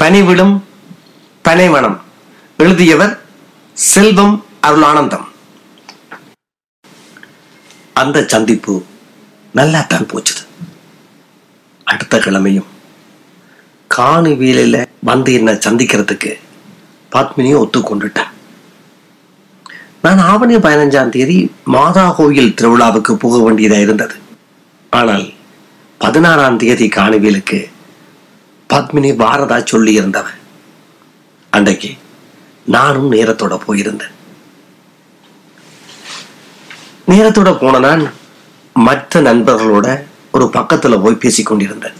பனிவிடும் பனைவனம். எழுதியவர் செல்வம் அருளானந்தம். அந்த சந்திப்பு நல்லா தான் போச்சுது. அடுத்த கிழமையும் காணி வேலையில வந்து என்ன சந்திக்கிறதுக்கு பத்மினியும் ஒத்துக்கொண்டுட்டேன் நான் ஆவணி பதினஞ்சாம் தேதி மாதா கோயில் திருவிழாவுக்கு போக வேண்டியதா இருந்தது. ஆனால் பதினாறாம் தேதி காணிவேலுக்கு பத்மினி பாரதா சொல்லி இருந்தவன். அன்றைக்கு நானும் நேரத்தோட போயிருந்தேன். நேரத்தோட போன நான் மற்ற நண்பர்களோட ஒரு பக்கத்துல போய் பேசிக் கொண்டிருந்தேன்.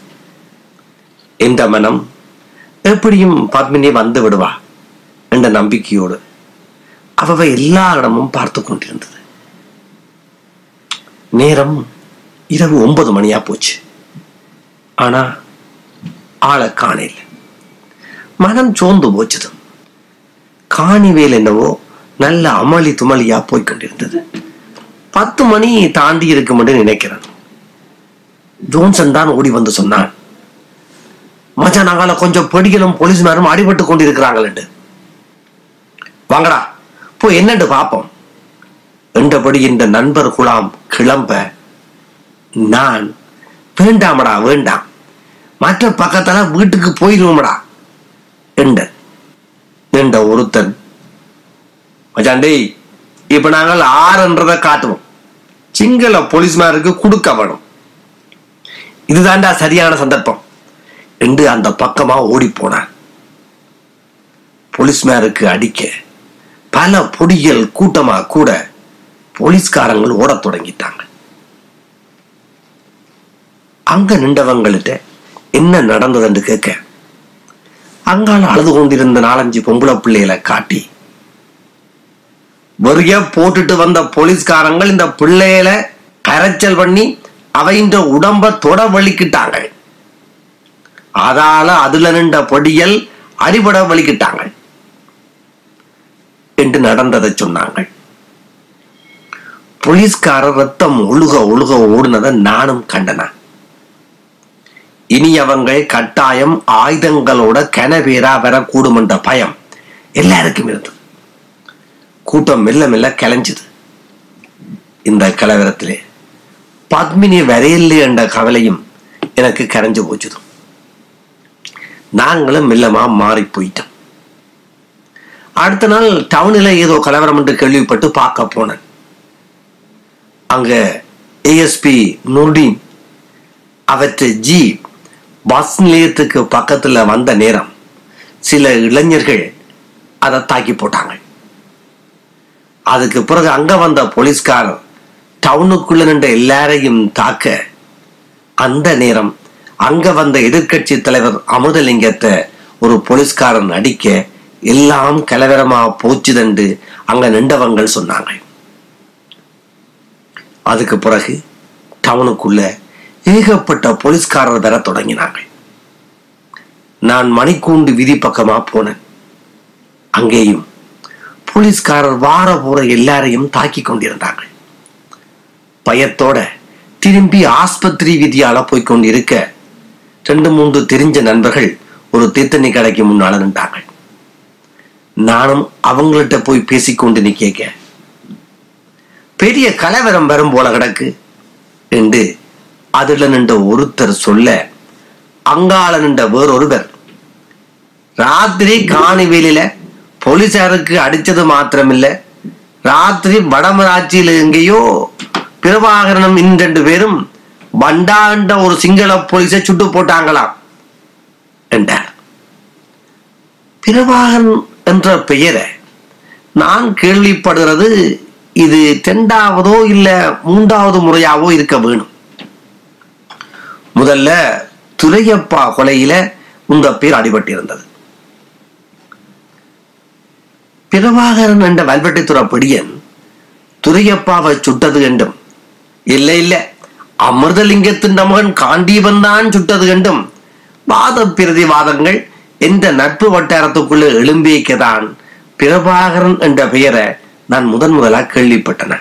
இந்த மனம்? எப்படியும் பத்மினி வந்து விடுவா என்ற நம்பிக்கையோடு அவ எல்லா இடமும் பார்த்து கொண்டிருந்தது. நேரம் இரவு ஒன்பது மணியா போச்சு. ஆனா ஆளை காணல மனம் சோர்ந்து போச்சது. காணிவேல் என்னவோ நல்ல அமளி துமளியா போய் கொண்டிருந்தது. பத்து மணி தாண்டி இருக்கும் என்று நினைக்கிறேன். ஜோன்சன் தான் ஓடி வந்து சொன்னான் மச்சான் நாங்கள கொஞ்சம் பொடிகளும் போலீஸ்மாரும் அடிபட்டு கொண்டிருக்கிறாங்கள் வாங்கடா போய் என்னண்டு பார்ப்போம் என்றபடி இந்த நண்பர் குலாம் கிளம்ப நான் வேண்டாமடா வேண்டாம். மற்ற பக்கத்தால வீட்டுக்கு போயிருவோம்டா என்ற என்ற ஒருத்தன். மச்சான் டேய் இப்ப நாங்கள் ஆறுன்றதை காட்டுவோம். சிங்கள போலீஸ்மாருக்கு கொடுக்க வேணும். இதுதான்டா சரியான சந்தர்ப்பம் என்று அந்த பக்கமா ஓடி போனான். போலீஸ்மேருக்கு அடிக்க பல பொடிகள் கூட்டமா கூட போலீஸ்காரங்கள் ஓடத் தொடங்கிட்டாங்க. அங்க நின்றவங்கள்ட்ட என்ன நடந்தது என்று கேட்க. அங்கால அழுது கொண்டிருந்த நாலஞ்சு பொம்பளை பிள்ளைகளை காட்டி. வெறிய போட்டுட்டு வந்த போலீஸ்காரங்கள் இந்த பிள்ளைகளை கரைச்சல் பண்ணி அவைன்ற உடம்ப தொட வலிக்கிட்டாங்க. அதால அதுல நின்ற பொடியல் அடிபட வலிக்கிட்டாங்க. என்று நடந்ததை சொன்னாங்க. போலீஸ்காரர் ரத்தம் ஒழுக ஒழுக ஓடுனதை நானும் கண்டனேன் இனி அவங்க கட்டாயம் ஆயுதங்களோட கனவேரா வரக்கூடும் என்ற பயம் எல்லாருக்கும் இருந்தது. கூட்டம் மெல்ல மெல்ல கிளஞ்சுது. இந்த கலவரத்திலே பத்மினி வரையில்லை என்ற கவலையும் எனக்கு கரைஞ்சு போச்சுது. நாங்களும் மெல்லமா மாறி போயிட்டோம். அடுத்த நாள் டவுனில் ஏதோ கலவரம் என்று கேள்விப்பட்டு பார்க்க போனேன். அங்க ஏஎஸ்பி நுர்டீன் அவற்றை ஜி பஸ் நிலையத்துக்கு பக்கத்துல வந்த நேரம் சில இளைஞர்கள் அதை தாக்கி போட்டாங்க. அதுக்கு பிறகு அங்க வந்த போலீஸ்காரர் டவுனுக்குள்ள நின்ற எல்லாரையும் தாக்க அந்த நேரம் அங்க வந்த எதிர்கட்சி தலைவர் அமுதலிங்கத்தை ஒரு போலீஸ்காரன் அடிக்க எல்லாம் கலவரமா போச்சுதண்டு அங்க நின்றவங்கள் சொன்னாங்க. அதுக்கு பிறகு டவுனுக்குள்ள ஏகப்பட்ட போலீஸ்காரர் வர தொடங்கினாங்க நான் மணிக்கூண்டு விதி பக்கமா போனேன். அங்கேயும் போலீஸ்காரர் வார போற எல்லாரையும் தாக்கி கொண்டிருந்தாங்க பயத்தோட திரும்பி ஆஸ்பத்திரி விதியால போய் கொண்டிருக்க ரெண்டு மூன்று தெரிஞ்ச நண்பர்கள் ஒரு தீர்த்தணி கடைக்கு முன்னால நின்றாங்க நானும் அவங்கள்ட்ட போய் பேசிக்கொண்டு நிக்க பெரிய கலவரம் வரும் போல கிடக்கு. என்று அதுல நின்ற ஒருத்தர் சொல்ல அங்கால நின்ற வேறொருவர் ராத்திரி காணிவேலில போலீசாருக்கு அடிச்சது மாத்திரமில்ல ராத்திரி வடமராட்சியில் எங்கேயோ பிரபாகரனும் இன்னெண்டு பேரும் பண்டா என்ற ஒரு சிங்கள போலீஸை சுட்டு போட்டாங்களாம் என்றார். பிரபாகரன் என்ற பெயரை நான் கேள்விப்படுகிறது இது இரண்டாவதோ இல்ல மூன்றாவது முறையாவோ இருக்க வேணும். முதல்ல துரையப்பா கொலையில உங்க பேர் அடிபட்டிருந்தது. பிரபாகரன் என்ற வல்வெட்டித்துறை பிடியன் துரையப்பாவை சுட்டது என்றும் இல்லை இல்ல அமிர்தலிங்கத்தின் மகன் காண்டீபன் தான் சுட்டது என்றும் வாத பிரதிவாதங்கள் என்ற நட்பு வட்டாரத்துக்குள்ள எழும்பியக்கதான் பிரபாகரன் என்ற பெயரை நான் முதன் முதலாக கேள்விப்பட்டன.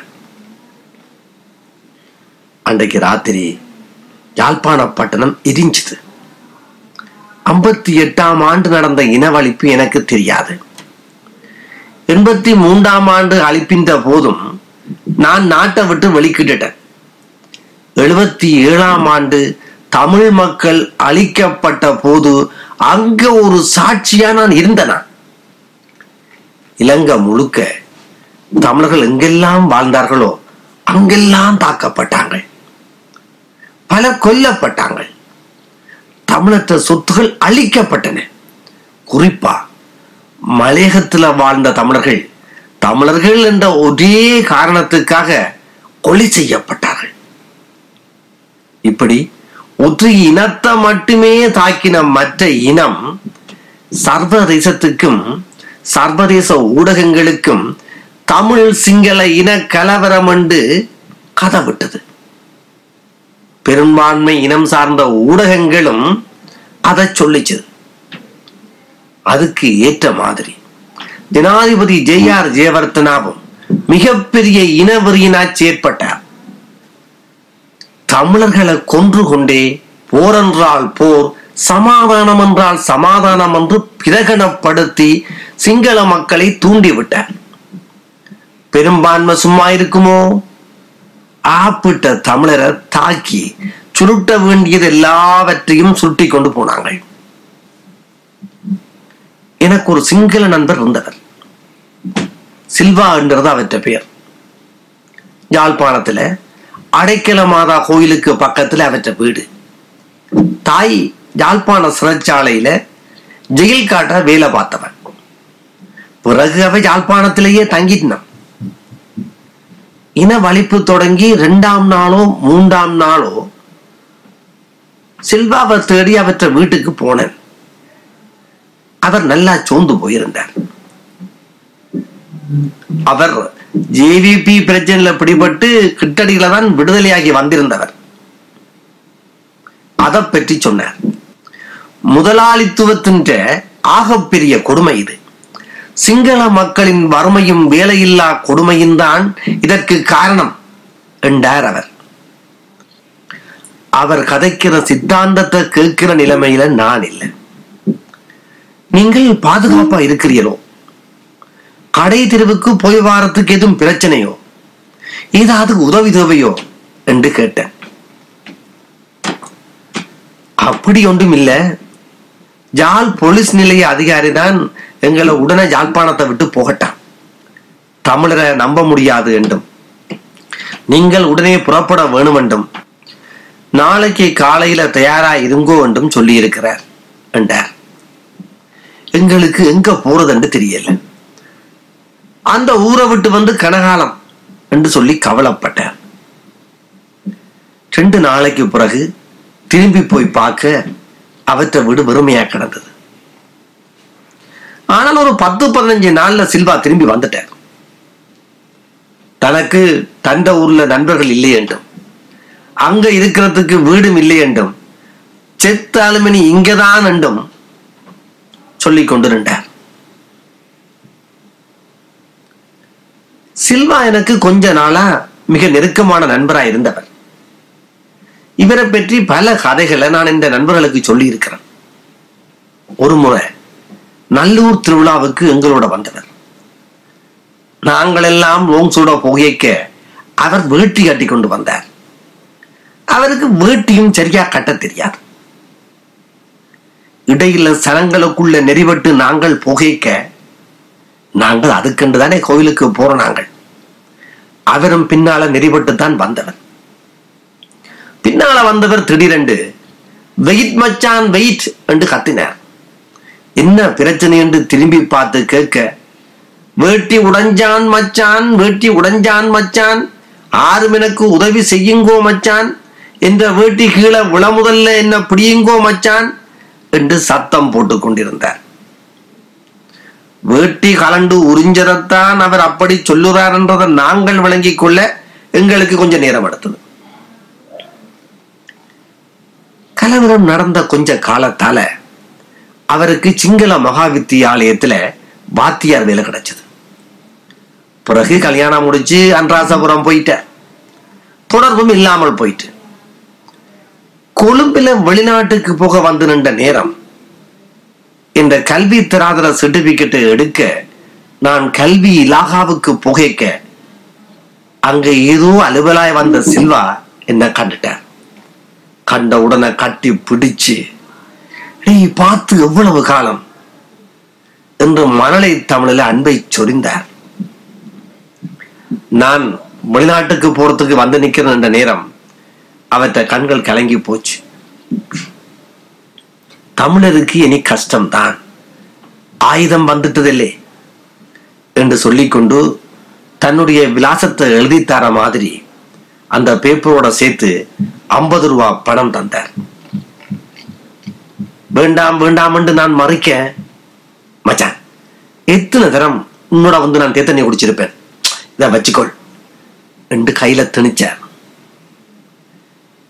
அன்றைக்கு ராத்திரி யாழ்ப்பாண பட்டணம் எரிஞ்சுது ஐம்பத்தி எட்டாம் ஆண்டு நடந்த இனவழிப்பு எனக்கு தெரியாது. எண்பத்தி மூன்றாம் ஆண்டு அழிப்பின்ற போதும் நான் நாட்டை விட்டு வெளிக்கிட்டுட்டேன். எழுபத்தி ஏழாம் ஆண்டு தமிழ் மக்கள் அழிக்கப்பட்ட போது அங்க ஒரு சாட்சியா நான் இருந்தனா? இலங்கை முழுக்க தமிழர்கள் எங்கெல்லாம் வாழ்ந்தார்களோ அங்கெல்லாம் தாக்கப்பட்டாங்க பலர் கொல்லப்பட்டாங்க தமிழற்ற சொத்துகள் அழிக்கப்பட்டன. குறிப்பா மலையகத்தில் வாழ்ந்த தமிழர்கள் தமிழர்கள் என்ற ஒரே காரணத்துக்காக கொலை செய்யப்பட்டார்கள். இப்படி ஒரு இனத்தை மட்டுமே தாக்கின மற்ற இனம் சர்வதேசத்துக்கும் சர்வதேச ஊடகங்களுக்கும் தமிழ் சிங்கள இன கலவரம் என்று கதை விட்டது பெரும்பான்மை இனம் சார்ந்த ஊடகங்களும் அதை சொல்லிச்சது. அதுக்கு ஏற்ற மாதிரி ஜனாதிபதி ஜே ஆர் ஜெயவர்த்தனாவும் மிகப்பெரிய இனவெறியினா செயற்பட்டார். தமிழர்களை கொன்று கொண்டே போர் என்றால் போர் சமாதானம் என்றால் சமாதானம் என்று பிரகடனப்படுத்தி சிங்கள மக்களை தூண்டிவிட்டார். பெரும்பான்மை சும்மா இருக்குமோ? ஆப்பிட்ட தமிழரை தாக்கி சுருட்ட வேண்டியது எல்லாவற்றையும் சுருட்டி கொண்டு போனாங்க எனக்கு ஒரு சிங்கள நண்பர் இருந்தவர். சில்வா என்றது அவற்ற பெயர். யாழ்ப்பாணத்துல அடைக்கல மாதா கோயிலுக்கு பக்கத்துல அவற்ற வீடு. தாய் யாழ்ப்பாண சிறைச்சாலையில ஜெயில் காட்ட வேலை பார்த்தவன். பிறகு அவ யாழ்ப்பாணத்திலேயே தங்கிட்டான் இன வலிப்பு தொடங்கி ரெண்டாம் நாளோ மூன்றாம் நாளோ சில்வாவை தேடி அவற்ற வீட்டுக்கு போனேன். அவர் நல்லா சோர்ந்து போயிருந்தார். அவர் ஜேவிபி பிரச்சனையில பிடிபட்டு கிட்டடியில தான் விடுதலையாகி வந்திருந்தவர். அதை பற்றி சொன்னார். முதலாளித்துவத்தின் ஆகப்பெரிய கொடுமை இது. சிங்கள மக்களின் வறுமையும் வேலையில்லா கொடுமையும் தான் இதற்கு காரணம் என்றார் அவர். அவர் கதைக்கிற சித்தாந்தத்தை கேட்கிற நிலைமையில நான் இல்லை. நீங்கள் பாதுகாப்பா இருக்கிறீர்களோ? கடை தெருவுக்கு போய் வாரத்துக்கு எதுவும் பிரச்சனையோ? ஏதாவது உதவி தேவையோ? என்று கேட்டேன். அப்படி ஒன்றும் இல்லை. ஜால் போலீஸ் நிலைய அதிகாரி தான் எங்களை உடனே ஜாழ்ப்பாணத்தை விட்டு போகட்டான். தமிழரை நம்ப முடியாது என்றும் நீங்கள் உடனே புறப்பட வேணும் என்றும் நாளைக்கு காலையில தயாரா இருங்கோ என்றும் சொல்லி இருக்கிறார் என்றார். எங்களுக்கு எங்க போறதுன்னு தெரியல. அந்த ஊரை விட்டு வந்து கனகாலம் என்று சொல்லி கவலைப்பட்டார். ரெண்டு நாளைக்கு பிறகு திரும்பி போய் பார்க்க அவற்றை வீடு வெறுமையா கிடந்தது. ஆனால் ஒரு பத்து பதினஞ்சு நாள்ல சில்வா திரும்பி வந்துட்டார். தனக்கு தந்த ஊர்ல நண்பர்கள் இல்லை என்றும் அங்க இருக்கிறதுக்கு வீடும் இல்லை என்றும் செத்த அலுமினி இங்கதான் என்றும் சொல்லிக் கொண்டிருந்தார். சில்வா எனக்கு கொஞ்ச நாளா மிக நெருக்கமான நண்பராய் இருந்தவர். இவரை பற்றி பல கதைகளை நான் இந்த நண்பர்களுக்கு சொல்லி இருக்கிறேன் ஒரு முறை நல்லூர் திருவிழாவுக்கு எங்களோட வந்தவர் நாங்கள் எல்லாம் லோங் சூட புகைக்க அவர் வேட்டி கட்டி கொண்டு வந்தார். அவருக்கு வேட்டியும் சரியா கட்ட தெரியாது. இடையில சனங்களுக்குள்ள நெறிபட்டு நாங்கள் புகைக்க நாங்கள் அதுக்கென்று தானே கோயிலுக்கு போறோம் நாங்கள். அவரும் பின்னால நெறிவட்டு தான் வந்தவர். பின்னால வந்தவர் திடீரென்று வெயிட் மச்சான் வெயிட் என்று கத்தினார். என்ன பிரச்சனை? என்று திரும்பி பார்த்து கேட்க வேட்டி உடைஞ்சான் மச்சான் வேட்டி உடைஞ்சான் மச்சான் ஆறும் எனக்கு உதவி செய்யுங்கோ மச்சான் என்ற வேட்டி கீழே விளமுதல்ல என்ன பிடியுங்கோ மச்சான் என்று சத்தம் போட்டுக் கொண்டிருந்தார். வேட்டி கலண்டு உறிஞ்சதைத்தான் அவர் அப்படி சொல்லுறார் என்றதை நாங்கள் விளங்கிக் கொள்ள எங்களுக்கு கொஞ்சம் நேரம் எடுத்தது கலவரம் நடந்த கொஞ்ச காலத்தால அவருக்கு சிங்கள மகா வித்தியாலயத்துல வாத்தியார் வேலை கிடைச்சது. பிறகு கல்யாணம் முடிச்சு அன்றாசபுரம் போயிட்டார் தொடர்பும் இல்லாமல் போயிட்டு. கொழும்புல வெளிநாட்டுக்கு போக வந்து நின்ற நேரம் இந்த கல்வி திராதர சர்டிபிகேட்டை எடுக்க நான் கல்வி இலாகாவுக்கு புகைக்க அங்க ஏதோ அலுவலாய் வந்த சில்வா என்ன கண்டுட்டார். கண்ட உடனே கட்டி பிடிச்சு நீ பார்த்து எவ்வளவு காலம்? என்று மணலை தமிழில் அன்பை சொரிந்தார். நான் வெளிநாட்டுக்கு போறதுக்கு வந்து நிக்கிறேன் என்ற நேரம் அவற்ற கண்கள் கலங்கி போச்சு. தமிழருக்கு இனி கஷ்டம்தான். ஆயுதம் வந்துட்டதில்லை என்று சொல்லிக்கொண்டு தன்னுடைய விலாசத்தை எழுதி மாதிரி அந்த பேப்பரோட சேர்த்து ஐம்பது ரூபா பணம் தந்தார். வேண்டாம் வேண்டாம் என்று நான் மறைக்க மச்சான் எத்தனை தரம் உன்னோட வந்து நான் தேத்தண்ணி குடிச்சிருப்பேன்? இதை வச்சுக்கொள் என்று கையில திணிச்சார்.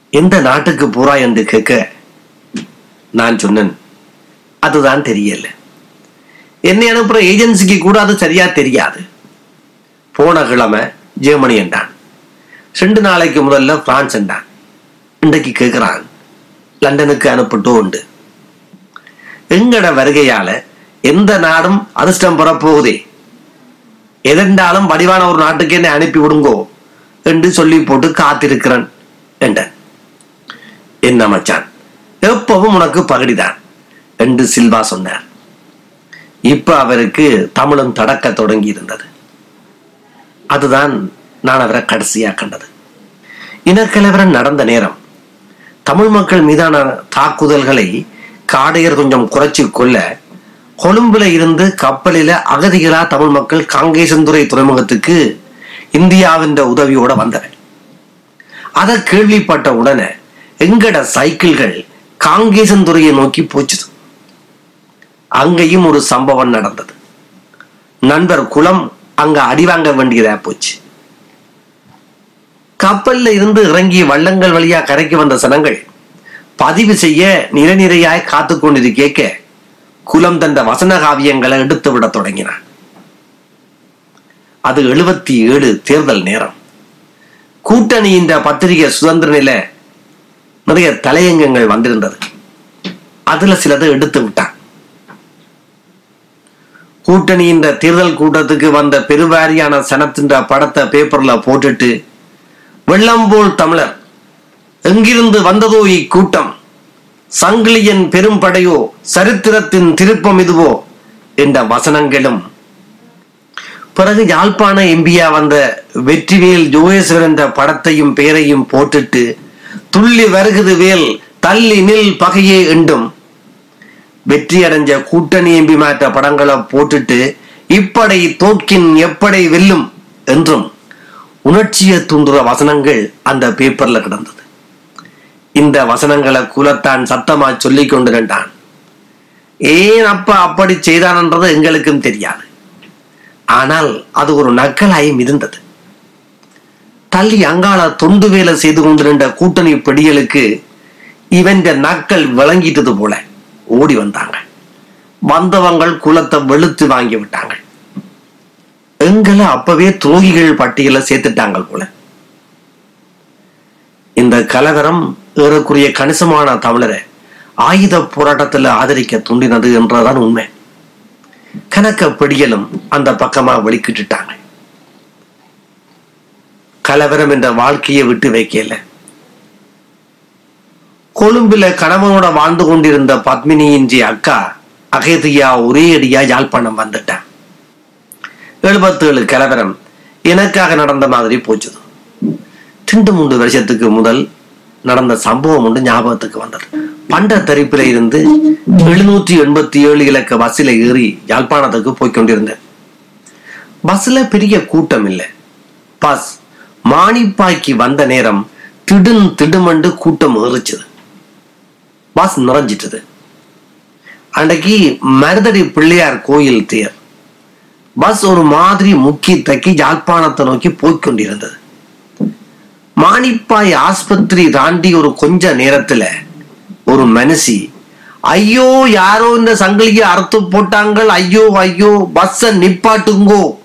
எந்த நாட்டுக்கு போறா என்று கேட்க நான் சொன்னேன் அதுதான் தெரியல. என்னை அனுப்புற ஏஜென்சிக்கு கூட அது சரியா தெரியாது. போன கிழமை ஜெர்மனி என்றான். ரெண்டு நாளைக்கு முதல்ல பிரான்ஸ் என்றான் இன்றைக்கு கேட்கிறான் லண்டனுக்கு அனுப்பிட்டோ உண்டு. எங்கட வருகையால எந்த நாடும் அதிர்ஷ்டம் பெறப்போகுதே எதென்றாலும் வடிவான ஒரு நாட்டுக்கு என்னை அனுப்பி விடுங்கோ என்று சொல்லி போட்டு காத்திருக்கிறேன் என்றான் என்ன மச்சான் எப்பவும் உனக்கு பகடிதான் என்று சில்வா சொன்னார். இப்ப அவருக்கு தமிழும் தடக்க தொடங்கி இருந்தது. அதுதான் நான் அவரை கடைசியா கண்டது. இனக்கலவரம் நடந்த நேரம் தமிழ் மக்கள் மீதான தாக்குதல்களை காடையர் கொஞ்சம் குறைச்சி கொள்ள கொழும்புல இருந்து கப்பலில அகதிகளா தமிழ் மக்கள் காங்கேசந்துறை துறைமுகத்துக்கு இந்தியாவின் உதவியோட வந்தன அதை கேள்விப்பட்ட உடனே எங்கட சைக்கிள்கள் காங்கேசந்துறையை நோக்கி போச்சுது. அங்கேயும் ஒரு சம்பவம் நடந்தது. நண்பர் குலம் அங்க அடிவாங்க வேண்டியதா போச்சு. கப்பல்ல இருந்து இறங்கி வள்ளங்கள் வழியா கரைக்கு வந்த சனங்கள் பதிவு செய்ய நிறநிறையாய் காத்து கொண்டிருக்கேக்க குலம் தந்த வசன காவியங்களை எடுத்து விட தொடங்கினான் அது எழுபத்தி ஏழு தேர்தல் நேரம். கூட்டணி இந்த பத்திரிகை சுதந்திர நில நிறைய தலையங்கங்கள் வந்திருந்தது. அதுல சிலதை எடுத்து விட்டான். கூட்டணி இந்த தேர்தல் கூட்டத்துக்கு வந்த பெருவாரியான சனத்தின்ற படத்தை பேப்பர்ல போட்டுட்டு வெள்ளம் போல் தமிழர். எங்கிருந்து வந்ததோ இக்கூட்டம்? சங்கிலியன் பெரும்படையோ சரித்திரத்தின் திருப்பம் இதுவோ? என்ற வசனங்களும். பிறகு யாழ்ப்பாண எம்பியா வந்த வெற்றிவேல் ஜோகேஸ்வரன் என்ற படத்தையும் பெயரையும் போட்டுட்டு துள்ளி வருகுது வேல் தள்ளி நில் பகையே எண்டும். வெற்றி அடைஞ்ச கூட்டணி எம்பி மாற்ற படங்களை போட்டுட்டு இப்படை தோற்கின் எப்படை வெல்லும் என்றும். உணர்ச்சியை தூண்டுற வசனங்கள் அந்த பேப்பர்ல கிடந்தது. இந்த வசனங்களை குலத்தான் சத்தமா சொல்லிக் கொண்டிருந்தான் ஏன் அப்ப அப்படி செய்தான்ன்றது எங்களுக்கும் தெரியாது. ஆனால் அது ஒரு நக்கலாயும் இருந்தது தள்ளி அங்காள தொண்டு வேலை செய்து கொண்டிருந்த கூட்டணி பெடிகளுக்கு இவன் நக்கல் விளங்கிட்டது போல ஓடி வந்தாங்க. வந்தவங்கள் குலத்தை வெளுத்து வாங்கி விட்டாங்க. எங்களை அப்பவே துரோகிகள் பட்டியல சேர்த்துட்டாங்க போல. இந்த கலவரம் ஏறக்குரிய கணிசமான தமிழரை ஆயுத போராட்டத்துல ஆதரிக்க தூண்டினது என்றதான் உண்மை. கணக்க பிடியலும் அந்த பக்கமா வெளிக்கிட்டுட்டாங்க கலவரம் என்ற வாழ்க்கையை விட்டு வைக்கல. கொழும்புல கணவனோட வாழ்ந்து கொண்டிருந்த பத்மினியின் அக்கா அகேதியா ஒரே அடியா யாழ்ப்பாணம் வந்துட்டான் எழுபத்தேழு கலவரம் எனக்காக நடந்த மாதிரி போச்சு. ரெண்டு மூன்று வருஷத்துக்கு முதல் நடந்த சம்பவம் ஒன்று ஞாபகத்துக்கு வந்தது. பண்ட தரிப்பில இருந்து எழுநூற்றி எண்பத்தி ஏழு இலக்க பஸ்ஸில் ஏறி யாழ்ப்பாணத்துக்கு போய் கொண்டிருந்தேன். பஸ்ல பெரிய கூட்டம் இல்லை. பஸ் மாணிப்பாய்க்கு வந்த நேரம் திடுன் திடுமண்டு கூட்டம் ஏறிச்சது. பஸ் நிறைஞ்சிட்டது. அன்றைக்கு மருதடி பிள்ளையார் கோயில் தேர். பஸ் ஒரு மாதிரி முக்கி தக்கி யாழ்ப்பாணத்தை நோக்கி போய்கொண்டிருந்தது மாணிப்பாய் ஆஸ்பத்திரி தாண்டி ஒரு கொஞ்ச நேரத்துல ஒரு மனுஷி ஐயோ யாரோ இந்த சங்கிலியை அறுத்து போட்டாங்கள் ஐயோ ஐயோ பஸ்ஸ நிப்பாட்டுங்கோ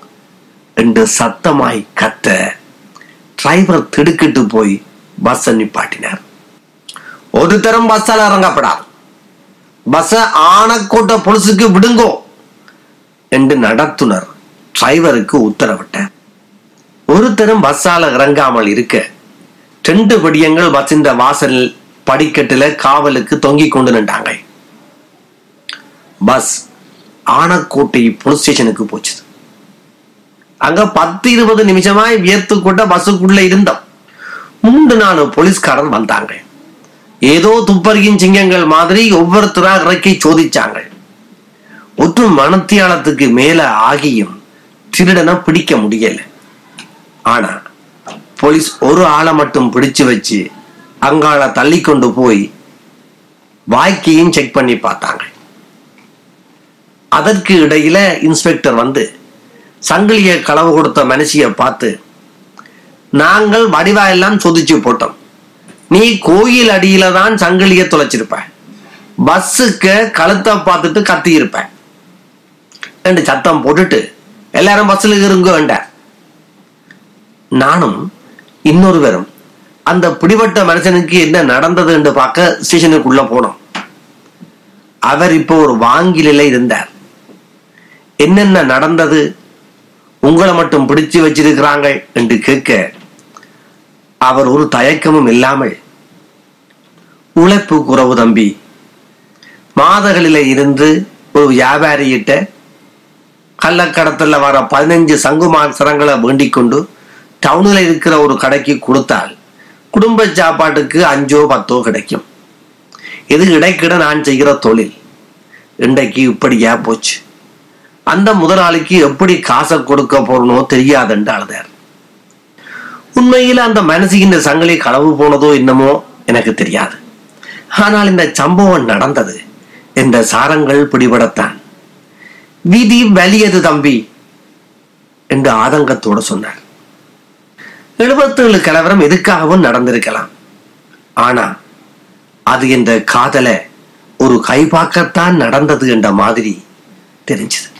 என்று சத்தமாய் கத்த டிரைவர் திடுக்கிட்டு போய் பஸ்ஸ நிப்பாட்டினார். ஒரு தரம் பஸ்ஸால இறங்கப்படார் பஸ்ஸ ஆனக்கோட்டை பொலிசுக்கு விடுங்கோ. என்று நடத்துனர். டிரைவருக்கு உத்தரவிட்டார். ஒருத்தரும் பஸ்ஸால இறங்காமல் இருக்க ரெண்டு படியங்கள் வசிந்த வாசல் படிக்கட்டுல காவலுக்கு தொங்கிக் கொண்டு நின்றாங்க பஸ் ஆனக்கோட்டை போலீஸ் ஸ்டேஷனுக்கு போச்சுது அங்க பத்து இருபது நிமிஷமாய் வியர்த்து கொண்ட பஸ்ஸுக்குள்ள இருந்தோம். மூன்று நாலு போலீஸ்காரன் வந்தாங்க ஏதோ துப்பறியும் சிங்கங்கள் மாதிரி ஒவ்வொருத்தரா இறக்கி சோதிச்சாங்க ஒற்று மனத்தியாலத்துக்கு மேல ஆகியும் திருடனை பிடிக்க முடியல. ஆனா போலீஸ் ஒரு ஆளை மட்டும் பிடிச்சு வச்சு அங்கால தள்ளி கொண்டு போய் வாய்க்கையும் செக் பண்ணி பார்த்தாங்க. அதற்கு இடையில இன்ஸ்பெக்டர் வந்து சங்கிலிய களவு கொடுத்த மனுஷிய பார்த்து நாங்கள் வடிவா எல்லாம் சொதிச்சு போட்டோம். நீ கோயில் அடியில தான் சங்கிலிய தொலைச்சிருப்ப. பஸ்ஸுக்கு கழுத்தை பார்த்துட்டு கத்தி என்று சத்தம் போட்டுட்டு எல்லாரும் பஸ்ல இருங்க வேண்டாம். நானும் இன்னொருவரும் அந்த பிடிபட்ட மனுஷனுக்கு என்ன நடந்தது என்று பார்க்க ஸ்டேஷனுக்குள்ள போனோம். அவர் இப்போ ஒரு வாங்கிலில இருந்தார். என்னென்ன நடந்தது? உங்களை மட்டும் பிடிச்சு வச்சிருக்கிறாங்க என்று கேட்க அவர் ஒரு தயக்கமும் இல்லாமல் உழைப்பு குறவு தம்பி மாதகளில இருந்து ஒரு வியாபாரியிட்ட கள்ளக்கடத்துல வர பதினஞ்சு சங்கு மாசரங்களை வேண்டிக் கொண்டு டவுனில் இருக்கிற ஒரு கடைக்கு கொடுத்தால் குடும்ப சாப்பாட்டுக்கு அஞ்சோ பத்தோ கிடைக்கும். இது இடைக்கிட நான் செய்கிற தொழில். இன்றைக்கு இப்படியா போச்சு. அந்த முதலாளிக்கு எப்படி காசை கொடுக்க போறனோ தெரியாதுன்னு அழுதார் உண்மையில் அந்த மனசின் சங்கிலி களவு போனதோ என்னமோ எனக்கு தெரியாது. ஆனால் இந்த சம்பவம் நடந்தது. இந்த சாரங்கள் பிடிபடத்தான். விதி வலியது தம்பி என்று ஆதங்கத்தோடு சொன்னார். எழுபத்தேழு கலவரம் எதுக்காகவும் நடந்திருக்கலாம். ஆனா அது இந்த காதல ஒரு கைபாக்கத்தான் நடந்தது என்ற மாதிரி தெரிஞ்சது.